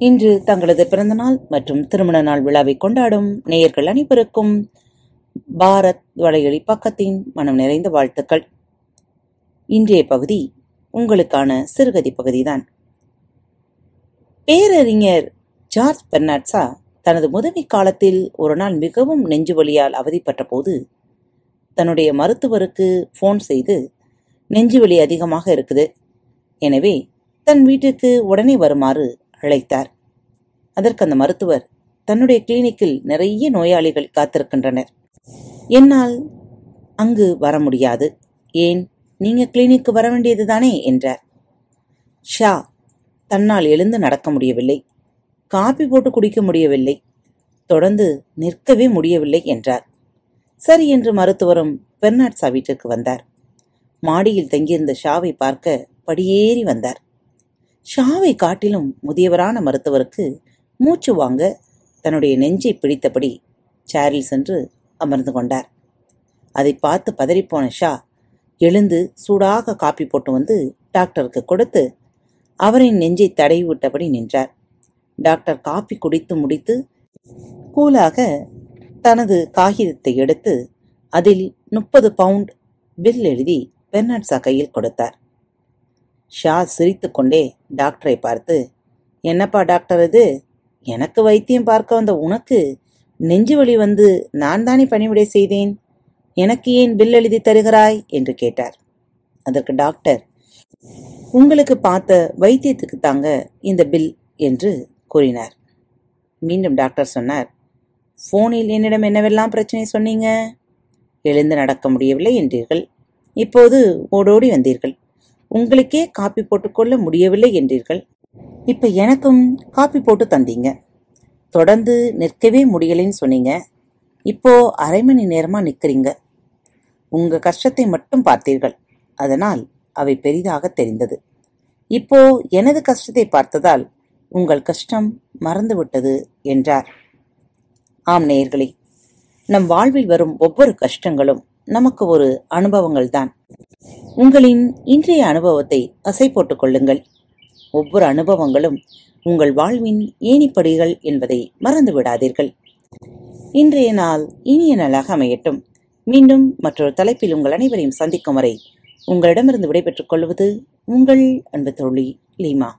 இன்று தங்களது பிறந்தநாள் மற்றும் திருமண நாள் விழாவை கொண்டாடும் நேயர்கள் அனைவருக்கும் பாரத் வலையொலி பக்கத்தின் மனம் நிறைந்த வாழ்த்துக்கள். இன்றைய பகுதி உங்களுக்கான சிறுகதி பகுதிதான். பேரறிஞர் ஜார்ஜ் பெர்னாட்ஸா தனது முதுமை காலத்தில் ஒரு நாள் மிகவும் நெஞ்சு வலியால் அவதிப்பட்ட போது தன்னுடைய மருத்துவருக்கு ஃபோன் செய்து நெஞ்சு வலி அதிகமாக இருக்குது. எனவே தன் வீட்டுக்கு உடனே வருமாறு அழைத்தார். அதற்கு அந்த மருத்துவர் தன்னுடைய கிளினிக்கில் நிறைய நோயாளிகள் காத்திருக்கின்றனர். என்னால் அங்கு வர முடியாது. ஏன்? நீங்க கிளினிக்கு வர வேண்டியது தானே என்றார். ஷா தன்னால் எழுந்து நடக்க முடியவில்லை. காபி போட்டு குடிக்க முடியவில்லை. தொடர்ந்து நிற்கவே முடியவில்லை என்றார். சரி என்று மருத்துவரும் பெர்னாட்ஸா வீட்டிற்கு வந்தார். மாடியில் தங்கியிருந்த ஷாவை பார்க்க படியேறி வந்தார். ஷாவை காட்டிலும் முதியவரான மருத்துவருக்கு மூச்சு வாங்க தன்னுடைய நெஞ்சை பிடித்தபடி சேரில் சென்று அமர்ந்து கொண்டார். அதை பார்த்து பதறிப்போன ஷா எழுந்து சூடாக காப்பி போட்டு வந்து டாக்டருக்கு கொடுத்து அவரின் நெஞ்சை தடவி விட்டபடி நின்றார். டாக்டர் காப்பி குடித்து முடித்து கூலாக தனது காகிதத்தை எடுத்து அதில் முப்பது பவுண்ட் பில் எழுதி பெர்னாட்ஸா கையில் கொடுத்தார். ஷா சிரித்துக்கொண்டே டாக்டரை பார்த்து என்னப்பா டாக்டர் இது? எனக்கு வைத்தியம் பார்க்க வந்த உனக்கு? நெஞ்சு வலி வந்து நான் தானே பணிவிடை செய்தேன்? எனக்கு ஏன் பில் எழுதி தருகிறாய்? என்று கேட்டார். அதற்கு டாக்டர் உங்களுக்கு பார்த்த வைத்தியத்துக்கு தாங்க இந்த பில் என்று கூறினார். மீண்டும் டாக்டர் சொன்னார் போனில் என்னிடம் என்னவெல்லாம் பிரச்சனை சொன்னீங்க? எழுந்து நடக்க முடியவில்லை என்றீர்கள். இப்போது ஓடோடி வந்தீர்கள். உங்களுக்கே காப்பி போட்டுக்கொள்ள முடியவில்லை என்றீர்கள். இப்ப எனக்கும் காப்பி போட்டு தந்தீங்க. தொடர்ந்து நிற்கவே முடியலைன்னு சொன்னீங்க. இப்போ அரை மணி நேரமா நிற்கிறீங்க உங்க கஷ்டத்தை மட்டும் பார்த்தீர்கள். அதனால் அவை பெரிதாக தெரிந்தது. இப்போ எனது கஷ்டத்தை பார்த்ததால் உங்கள் கஷ்டம் மறந்துவிட்டது என்றார். ஆம் நேயர்களே நம் வாழ்வில் வரும் ஒவ்வொரு கஷ்டங்களும் நமக்கு ஒரு அனுபவங்கள் தான் உங்களின் இன்றைய அனுபவத்தை அசை போட்டுக் கொள்ளுங்கள் ஒவ்வொரு அனுபவங்களும் உங்கள் வாழ்வின் ஏணிப்படிகள் என்பதை மறந்து விடாதீர்கள் இன்றைய நாள் இனிய நாளாக அமையட்டும். மீண்டும் மற்றொரு தலைப்பில் உங்கள் அனைவரையும் சந்திக்கும் வரை உங்களிடமிருந்து விடைபெற்றுக் கொள்வது உங்கள் அன்பு தோழி லீமா.